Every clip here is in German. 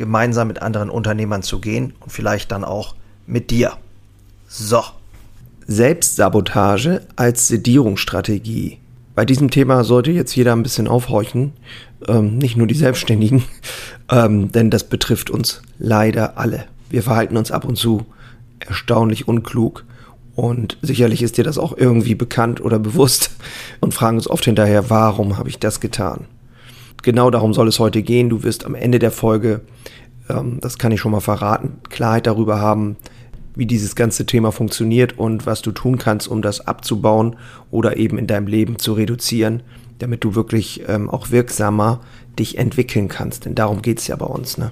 gemeinsam mit anderen Unternehmern zu gehen und vielleicht dann auch mit dir. So. Selbstsabotage als Sedierungsstrategie. Bei diesem Thema sollte jetzt jeder ein bisschen aufhorchen, ähm, nicht nur die Selbstständigen, ähm, denn das betrifft uns leider alle. Wir verhalten uns ab und zu erstaunlich unklug und sicherlich ist dir das auch irgendwie bekannt oder bewusst und fragen uns oft hinterher, warum habe ich das getan? Genau darum soll es heute gehen. Du wirst am Ende der Folge, ähm, das kann ich schon mal verraten, Klarheit darüber haben, wie dieses ganze Thema funktioniert und was du tun kannst, um das abzubauen oder eben in deinem Leben zu reduzieren, damit du wirklich ähm, auch wirksamer dich entwickeln kannst. Denn darum geht es ja bei uns. Ne?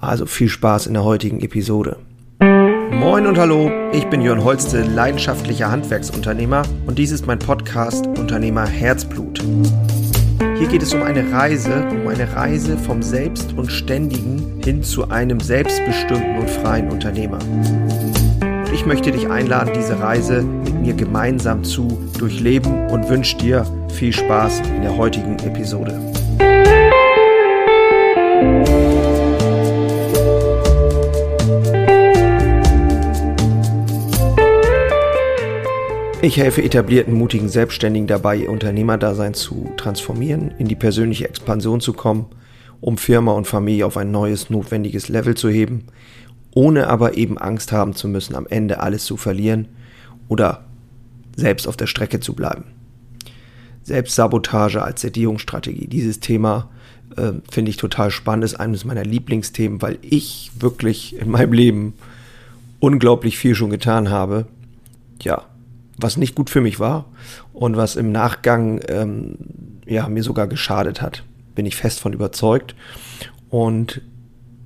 Also viel Spaß in der heutigen Episode. Moin und hallo, ich bin Jörn Holste, leidenschaftlicher Handwerksunternehmer und dies ist mein Podcast Unternehmer Herzblut. Hier geht es um eine Reise, um eine Reise vom Selbst und Ständigen hin zu einem selbstbestimmten und freien Unternehmer. Und ich möchte dich einladen, diese Reise mit mir gemeinsam zu durchleben und wünsche dir viel Spaß in der heutigen Episode. Ich helfe etablierten, mutigen Selbstständigen dabei, ihr Unternehmerdasein zu transformieren, in die persönliche Expansion zu kommen, um Firma und Familie auf ein neues, notwendiges Level zu heben, ohne aber eben Angst haben zu müssen, am Ende alles zu verlieren oder selbst auf der Strecke zu bleiben. Selbstsabotage als Sedierungsstrategie. Dieses Thema äh, finde ich total spannend, ist eines meiner Lieblingsthemen, weil ich wirklich in meinem Leben unglaublich viel schon getan habe. Ja, was nicht gut für mich war und was im Nachgang ähm, ja, mir sogar geschadet hat. Bin ich fest von überzeugt. Und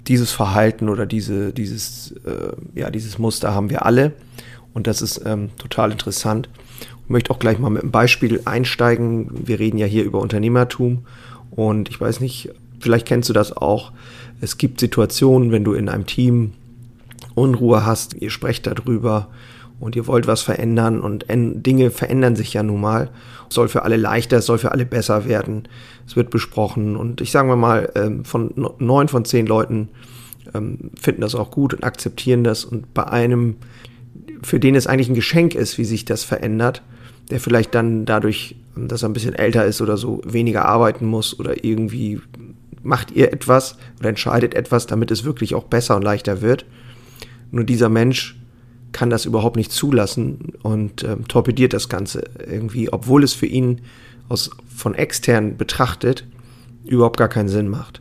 dieses Verhalten oder diese, dieses, äh, ja, dieses Muster haben wir alle. Und das ist ähm, total interessant. Ich möchte auch gleich mal mit einem Beispiel einsteigen. Wir reden ja hier über Unternehmertum. Und ich weiß nicht, vielleicht kennst du das auch. Es gibt Situationen, wenn du in einem Team Unruhe hast, ihr sprecht darüber, und ihr wollt was verändern und Dinge verändern sich ja nun mal. Es soll für alle leichter, es soll für alle besser werden. Es wird besprochen und ich sage mal, ähm, von neun von zehn Leuten ähm, finden das auch gut und akzeptieren das und bei einem, für den es eigentlich ein Geschenk ist, wie sich das verändert, der vielleicht dann dadurch, dass er ein bisschen älter ist oder so, weniger arbeiten muss oder irgendwie macht ihr etwas oder entscheidet etwas, damit es wirklich auch besser und leichter wird. Nur dieser Mensch kann das überhaupt nicht zulassen und ähm, torpediert das Ganze irgendwie, obwohl es für ihn aus, von extern betrachtet überhaupt gar keinen Sinn macht.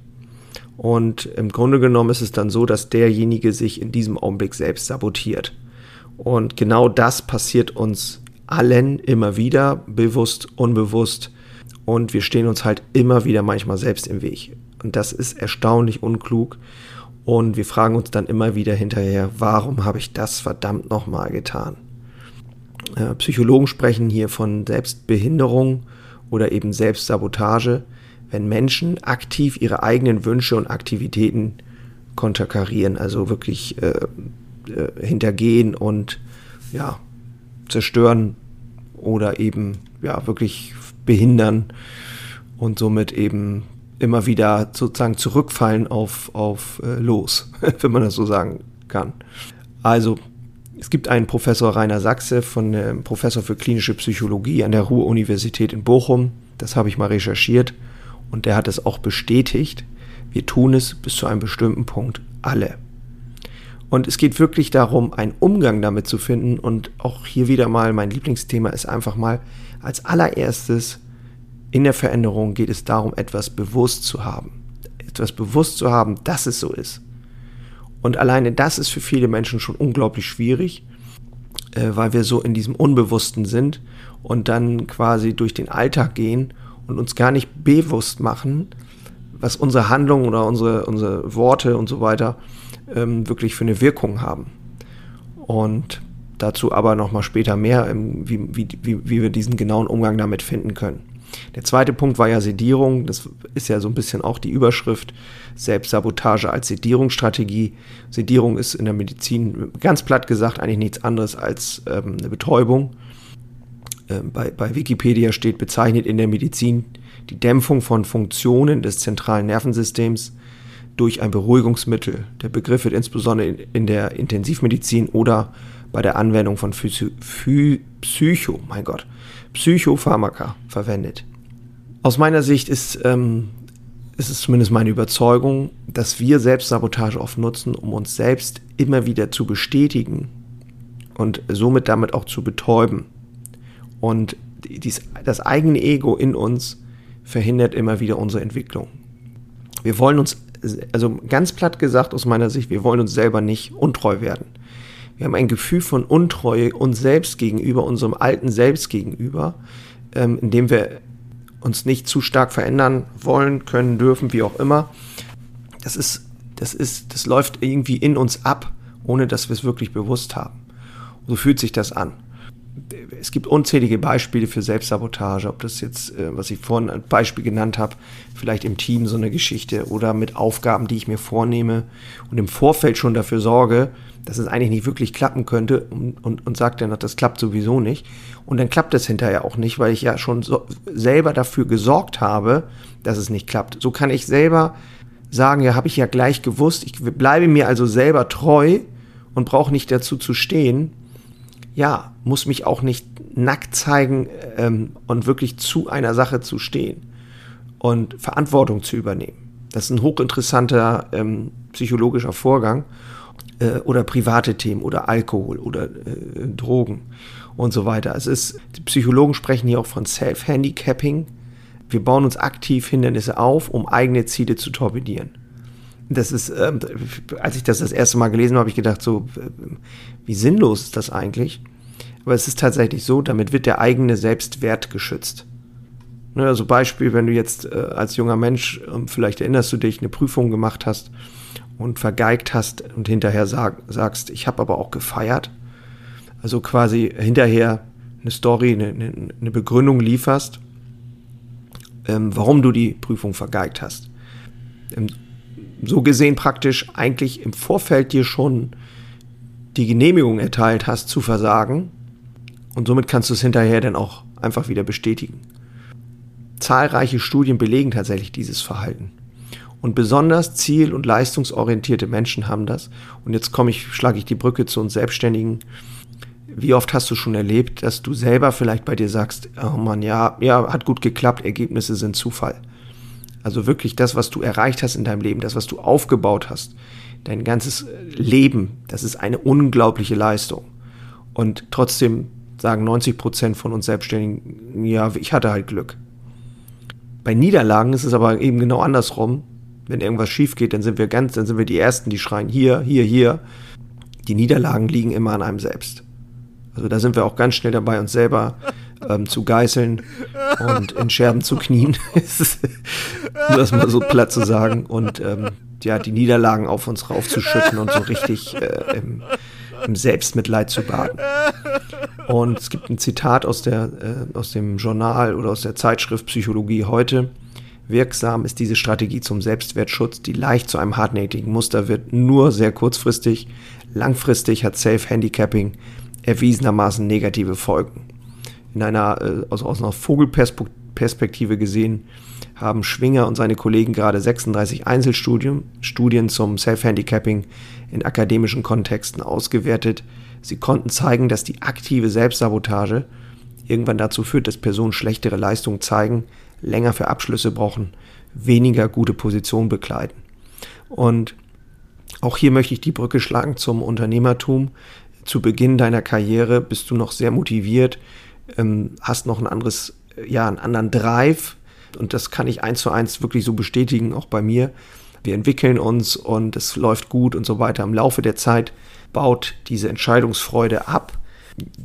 Und im Grunde genommen ist es dann so, dass derjenige sich in diesem Augenblick selbst sabotiert. Und genau das passiert uns allen immer wieder, bewusst, unbewusst. Und wir stehen uns halt immer wieder manchmal selbst im Weg. Und das ist erstaunlich unklug. Und wir fragen uns dann immer wieder hinterher, warum habe ich das verdammt nochmal getan? Äh, Psychologen sprechen hier von Selbstbehinderung oder eben Selbstsabotage, wenn Menschen aktiv ihre eigenen Wünsche und Aktivitäten konterkarieren, also wirklich äh, äh, hintergehen und ja, zerstören oder eben ja wirklich behindern und somit eben immer wieder sozusagen zurückfallen auf, auf äh, Los, wenn man das so sagen kann. Also, es gibt einen Professor Rainer Sachse von äh, Professor für klinische Psychologie an der Ruhr-Universität in Bochum. Das habe ich mal recherchiert und der hat es auch bestätigt. Wir tun es bis zu einem bestimmten Punkt alle. Und es geht wirklich darum, einen Umgang damit zu finden. Und auch hier wieder mal mein Lieblingsthema ist einfach mal als allererstes in der Veränderung geht es darum, etwas bewusst zu haben. Etwas bewusst zu haben, dass es so ist. Und alleine das ist für viele Menschen schon unglaublich schwierig, äh, weil wir so in diesem Unbewussten sind und dann quasi durch den Alltag gehen und uns gar nicht bewusst machen, was unsere Handlungen oder unsere, unsere Worte und so weiter ähm, wirklich für eine Wirkung haben. Und dazu aber nochmal später mehr, ähm, wie, wie, wie, wie wir diesen genauen Umgang damit finden können. Der zweite Punkt war ja Sedierung. Das ist ja so ein bisschen auch die Überschrift. Selbstsabotage als Sedierungsstrategie. Sedierung ist in der Medizin ganz platt gesagt eigentlich nichts anderes als ähm, eine Betäubung. Äh, bei, bei Wikipedia steht bezeichnet in der Medizin die Dämpfung von Funktionen des zentralen Nervensystems durch ein Beruhigungsmittel. Der Begriff wird insbesondere in der Intensivmedizin oder bei der Anwendung von Psycho, Psycho, mein Gott, Psychopharmaka verwendet. Aus meiner Sicht ist, ähm, ist es zumindest meine Überzeugung, dass wir Selbstsabotage oft nutzen, um uns selbst immer wieder zu bestätigen und somit damit auch zu betäuben. Und dies, das eigene Ego in uns verhindert immer wieder unsere Entwicklung. Wir wollen uns, also ganz platt gesagt aus meiner Sicht, wir wollen uns selber nicht untreu werden. Wir haben ein Gefühl von Untreue uns selbst gegenüber, unserem alten Selbst gegenüber, ähm, indem wir uns nicht zu stark verändern wollen, können, dürfen, wie auch immer. Das ist, das ist, das läuft irgendwie in uns ab, ohne dass wir es wirklich bewusst haben. so fühlt sich das an es gibt unzählige Beispiele für Selbstsabotage, ob das jetzt, äh, was ich vorhin ein Beispiel genannt habe, vielleicht im Team so eine Geschichte oder mit Aufgaben, die ich mir vornehme und im Vorfeld schon dafür sorge, dass es eigentlich nicht wirklich klappen könnte und, und, und sagt dann, das klappt sowieso nicht. Und dann klappt es hinterher auch nicht, weil ich ja schon so selber dafür gesorgt habe, dass es nicht klappt. So kann ich selber sagen, ja, habe ich ja gleich gewusst, ich bleibe mir also selber treu und brauche nicht dazu zu stehen, ja, muss mich auch nicht nackt zeigen ähm, und wirklich zu einer Sache zu stehen und Verantwortung zu übernehmen. Das ist ein hochinteressanter ähm, psychologischer Vorgang äh, oder private Themen oder Alkohol oder äh, Drogen und so weiter. Es ist, die Psychologen sprechen hier auch von Self-Handicapping. Wir bauen uns aktiv Hindernisse auf, um eigene Ziele zu torpedieren. Das ist, ähm, als ich das das erste Mal gelesen habe, habe ich gedacht, so, wie sinnlos ist das eigentlich? Aber es ist tatsächlich so, damit wird der eigene Selbstwert geschützt. Ne, also Beispiel, wenn du jetzt äh, als junger Mensch, ähm, vielleicht erinnerst du dich, eine Prüfung gemacht hast und vergeigt hast und hinterher sag, sagst, ich habe aber auch gefeiert. Also quasi hinterher eine Story, eine, eine Begründung lieferst, ähm, warum du die Prüfung vergeigt hast. Ähm, so gesehen praktisch eigentlich im Vorfeld dir schon die Genehmigung erteilt hast zu versagen und somit kannst du es hinterher dann auch einfach wieder bestätigen. Zahlreiche Studien belegen tatsächlich dieses Verhalten. Und besonders ziel- und leistungsorientierte Menschen haben das. Und jetzt komme ich, schlage ich die Brücke zu uns Selbstständigen. Wie oft hast du schon erlebt, dass du selber vielleicht bei dir sagst, oh Mann, ja, ja, hat gut geklappt, Ergebnisse sind Zufall. Also wirklich das, was du erreicht hast in deinem Leben, das, was du aufgebaut hast, dein ganzes Leben, das ist eine unglaubliche Leistung. Und trotzdem sagen 90 Prozent von uns Selbstständigen, ja, ich hatte halt Glück. Bei Niederlagen ist es aber eben genau andersrum. Wenn irgendwas schief geht, dann sind wir ganz, dann sind wir die Ersten, die schreien hier, hier, hier. Die Niederlagen liegen immer an einem selbst. Also da sind wir auch ganz schnell dabei, uns selber ähm, zu geißeln und in Scherben zu knien. Nur das mal so platt zu sagen. Und ähm, ja, die Niederlagen auf uns raufzuschütten und so richtig äh, im, im, Selbstmitleid zu baden. Und es gibt ein Zitat aus, der, äh, aus dem Journal oder aus der Zeitschrift Psychologie heute. Wirksam ist diese Strategie zum Selbstwertschutz, die leicht zu einem hartnäckigen Muster wird, nur sehr kurzfristig. Langfristig hat Self-Handicapping erwiesenermaßen negative Folgen in einer, äh, also aus einer Vogelperspektive gesehen, haben Schwinger und seine Kollegen gerade 36 Einzelstudien Studien zum Self-Handicapping in akademischen Kontexten ausgewertet. Sie konnten zeigen, dass die aktive Selbstsabotage irgendwann dazu führt, dass Personen schlechtere Leistungen zeigen, länger für Abschlüsse brauchen, weniger gute Positionen bekleiden. Und auch hier möchte ich die Brücke schlagen zum Unternehmertum. Zu Beginn deiner Karriere bist du noch sehr motiviert, ähm, hast noch ein anderes, ja, einen anderen Drive. Und das kann ich eins zu eins wirklich so bestätigen, auch bei mir. Wir entwickeln uns und es läuft gut und so weiter. Im Laufe der Zeit baut diese Entscheidungsfreude ab.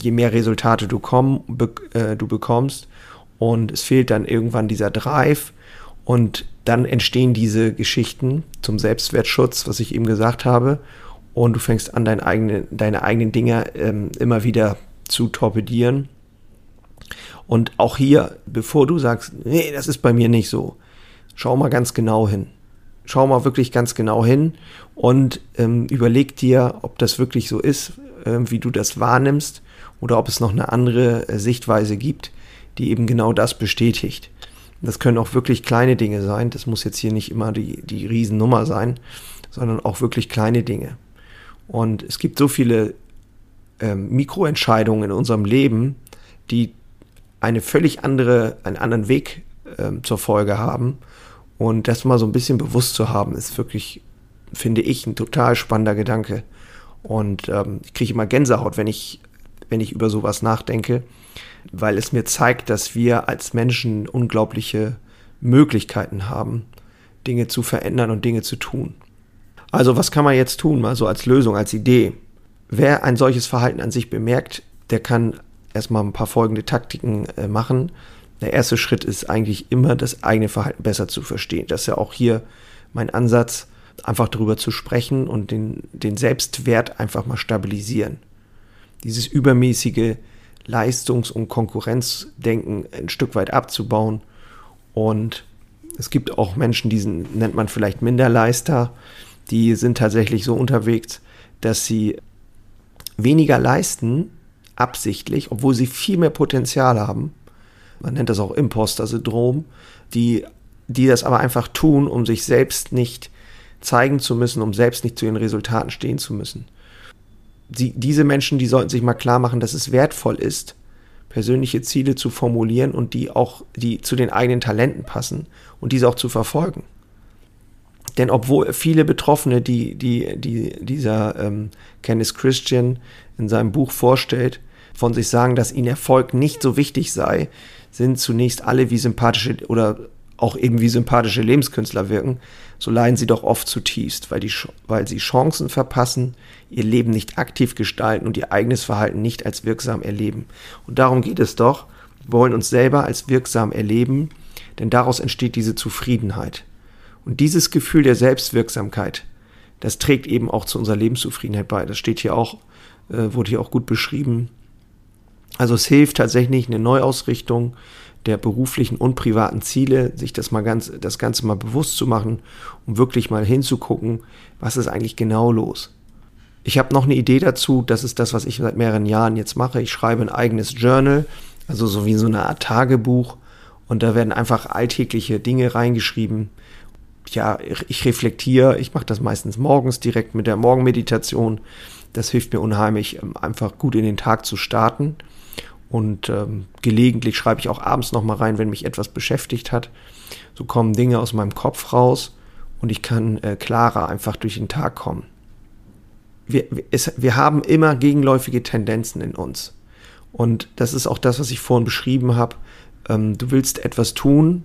Je mehr Resultate du, komm, be, äh, du bekommst und es fehlt dann irgendwann dieser Drive Und dann entstehen diese Geschichten zum Selbstwertschutz, was ich eben gesagt habe. Und du fängst an, dein eigene, deine eigenen Dinge ähm, immer wieder zu torpedieren. Und auch hier, bevor du sagst, nee, das ist bei mir nicht so, schau mal ganz genau hin. Schau mal wirklich ganz genau hin und ähm, überleg dir, ob das wirklich so ist, äh, wie du das wahrnimmst oder ob es noch eine andere äh, Sichtweise gibt, die eben genau das bestätigt. Das können auch wirklich kleine Dinge sein. Das muss jetzt hier nicht immer die, die Riesennummer sein, sondern auch wirklich kleine Dinge. Und es gibt so viele ähm, Mikroentscheidungen in unserem Leben, die eine völlig andere, einen anderen Weg ähm, zur Folge haben. Und das mal so ein bisschen bewusst zu haben, ist wirklich, finde ich, ein total spannender Gedanke. Und ähm, ich kriege immer Gänsehaut, wenn ich, wenn ich über sowas nachdenke weil es mir zeigt, dass wir als Menschen unglaubliche Möglichkeiten haben, Dinge zu verändern und Dinge zu tun. Also was kann man jetzt tun, mal so als Lösung, als Idee? Wer ein solches Verhalten an sich bemerkt, der kann erstmal ein paar folgende Taktiken äh, machen. Der erste Schritt ist eigentlich immer, das eigene Verhalten besser zu verstehen. Das ist ja auch hier mein Ansatz, einfach darüber zu sprechen und den, den Selbstwert einfach mal stabilisieren. Dieses übermäßige Leistungs- und Konkurrenzdenken ein Stück weit abzubauen. Und es gibt auch Menschen, die sind, nennt man vielleicht Minderleister, die sind tatsächlich so unterwegs, dass sie weniger leisten, absichtlich, obwohl sie viel mehr Potenzial haben. Man nennt das auch Imposter-Syndrom, die, die das aber einfach tun, um sich selbst nicht zeigen zu müssen, um selbst nicht zu ihren Resultaten stehen zu müssen sie, diese Menschen, die sollten sich mal klar machen, dass es wertvoll ist, persönliche Ziele zu formulieren und die auch, die zu den eigenen Talenten passen und diese auch zu verfolgen. Denn obwohl viele Betroffene, die, die, die dieser ähm, Kenneth Christian in seinem Buch vorstellt, von sich sagen, dass ihnen Erfolg nicht so wichtig sei, sind zunächst alle wie sympathische oder auch eben wie sympathische Lebenskünstler wirken, so leiden sie doch oft zutiefst, weil, die, weil sie Chancen verpassen, ihr Leben nicht aktiv gestalten und ihr eigenes Verhalten nicht als wirksam erleben. Und darum geht es doch. Wir wollen uns selber als wirksam erleben, denn daraus entsteht diese Zufriedenheit. Und dieses Gefühl der Selbstwirksamkeit, das trägt eben auch zu unserer Lebenszufriedenheit bei. Das steht hier auch, äh, wurde hier auch gut beschrieben. Also es hilft tatsächlich eine Neuausrichtung der beruflichen und privaten Ziele, sich das mal ganz, das Ganze mal bewusst zu machen, um wirklich mal hinzugucken, was ist eigentlich genau los. Ich habe noch eine Idee dazu, das ist das, was ich seit mehreren Jahren jetzt mache. Ich schreibe ein eigenes Journal, also so wie so eine Art Tagebuch und da werden einfach alltägliche Dinge reingeschrieben. Ja, ich reflektiere, ich mache das meistens morgens direkt mit der Morgenmeditation. Das hilft mir unheimlich, ähm, einfach gut in den Tag zu starten. Und ähm, gelegentlich schreibe ich auch abends nochmal rein, wenn mich etwas beschäftigt hat. So kommen Dinge aus meinem Kopf raus und ich kann äh, klarer einfach durch den Tag kommen. Wir, es, wir haben immer gegenläufige Tendenzen in uns. Und das ist auch das, was ich vorhin beschrieben habe. Ähm, du willst etwas tun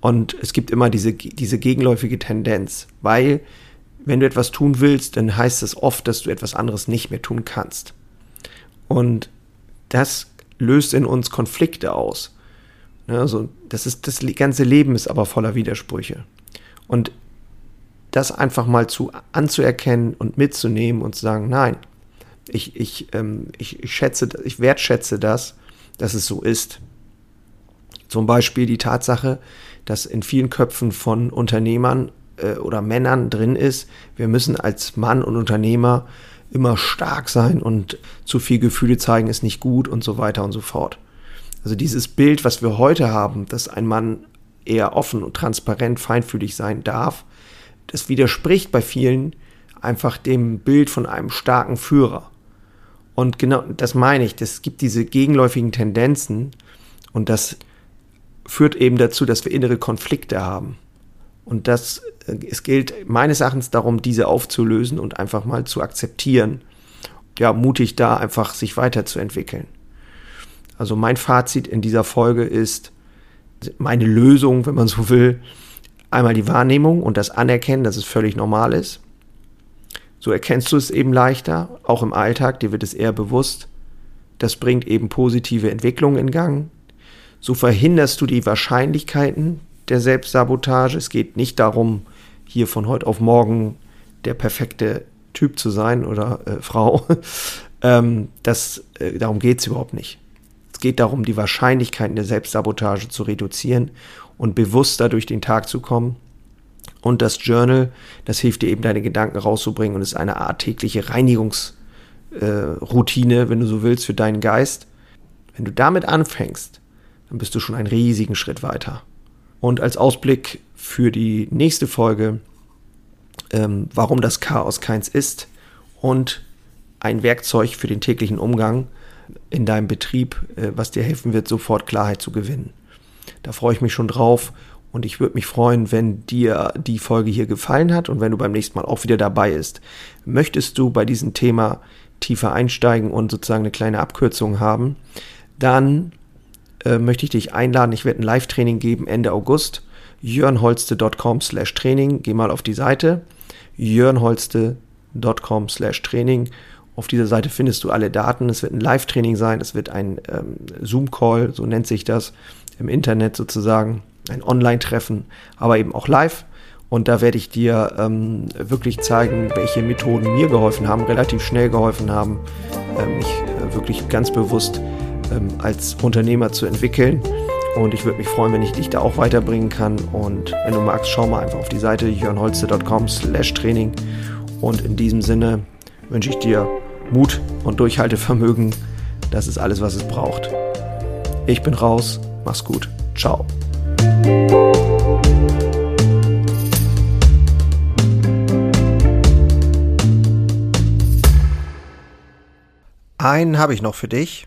und es gibt immer diese, diese gegenläufige Tendenz, weil wenn du etwas tun willst, dann heißt es oft, dass du etwas anderes nicht mehr tun kannst. Und das löst in uns Konflikte aus. Also das ist das ganze Leben ist aber voller Widersprüche. Und das einfach mal zu anzuerkennen und mitzunehmen und zu sagen, nein, ich, ich, ähm, ich, ich schätze, ich wertschätze das, dass es so ist. Zum Beispiel die Tatsache, dass in vielen Köpfen von Unternehmern äh, oder Männern drin ist, wir müssen als Mann und Unternehmer immer stark sein und zu viel Gefühle zeigen ist nicht gut und so weiter und so fort. Also dieses Bild, was wir heute haben, dass ein Mann eher offen und transparent, feinfühlig sein darf, das widerspricht bei vielen einfach dem Bild von einem starken Führer. Und genau das meine ich, das gibt diese gegenläufigen Tendenzen und das führt eben dazu, dass wir innere Konflikte haben. Und das, äh, es gilt meines Erachtens darum, diese aufzulösen und einfach mal zu akzeptieren. Ja, mutig da einfach sich weiterzuentwickeln. Also mein Fazit in dieser Folge ist, meine Lösung, wenn man so will, einmal die Wahrnehmung und das Anerkennen, dass es völlig normal ist. So erkennst du es eben leichter, auch im Alltag, dir wird es eher bewusst. Das bringt eben positive Entwicklungen in Gang. So verhinderst du die Wahrscheinlichkeiten, der Selbstsabotage. Es geht nicht darum, hier von heute auf morgen der perfekte Typ zu sein oder äh, Frau. ähm, das, äh, darum geht es überhaupt nicht. Es geht darum, die Wahrscheinlichkeiten der Selbstsabotage zu reduzieren und bewusster durch den Tag zu kommen. Und das Journal, das hilft dir eben, deine Gedanken rauszubringen und ist eine Art tägliche Reinigungsroutine, äh, wenn du so willst, für deinen Geist. Wenn du damit anfängst, dann bist du schon einen riesigen Schritt weiter. Und als Ausblick für die nächste Folge, ähm, warum das Chaos keins ist und ein Werkzeug für den täglichen Umgang in deinem Betrieb, äh, was dir helfen wird, sofort Klarheit zu gewinnen. Da freue ich mich schon drauf und ich würde mich freuen, wenn dir die Folge hier gefallen hat und wenn du beim nächsten Mal auch wieder dabei bist. Möchtest du bei diesem Thema tiefer einsteigen und sozusagen eine kleine Abkürzung haben, dann äh, möchte ich dich einladen. Ich werde ein Live-Training geben Ende August. jörnholste.com slash Training. Geh mal auf die Seite jörnholste.com slash Training. Auf dieser Seite findest du alle Daten. Es wird ein Live-Training sein. Es wird ein ähm, Zoom-Call, so nennt sich das, im Internet sozusagen. Ein Online-Treffen, aber eben auch live. Und da werde ich dir ähm, wirklich zeigen, welche Methoden mir geholfen haben, relativ schnell geholfen haben, äh, mich äh, wirklich ganz bewusst ähm, als Unternehmer zu entwickeln. Und ich würde mich freuen, wenn ich dich da auch weiterbringen kann. Und wenn du magst, schau mal einfach auf die Seite jörnholze.com slash Training. Und in diesem Sinne wünsche ich dir Mut und Durchhaltevermögen. Das ist alles, was es braucht. Ich bin raus. Mach's gut. Ciao. Einen habe ich noch für dich.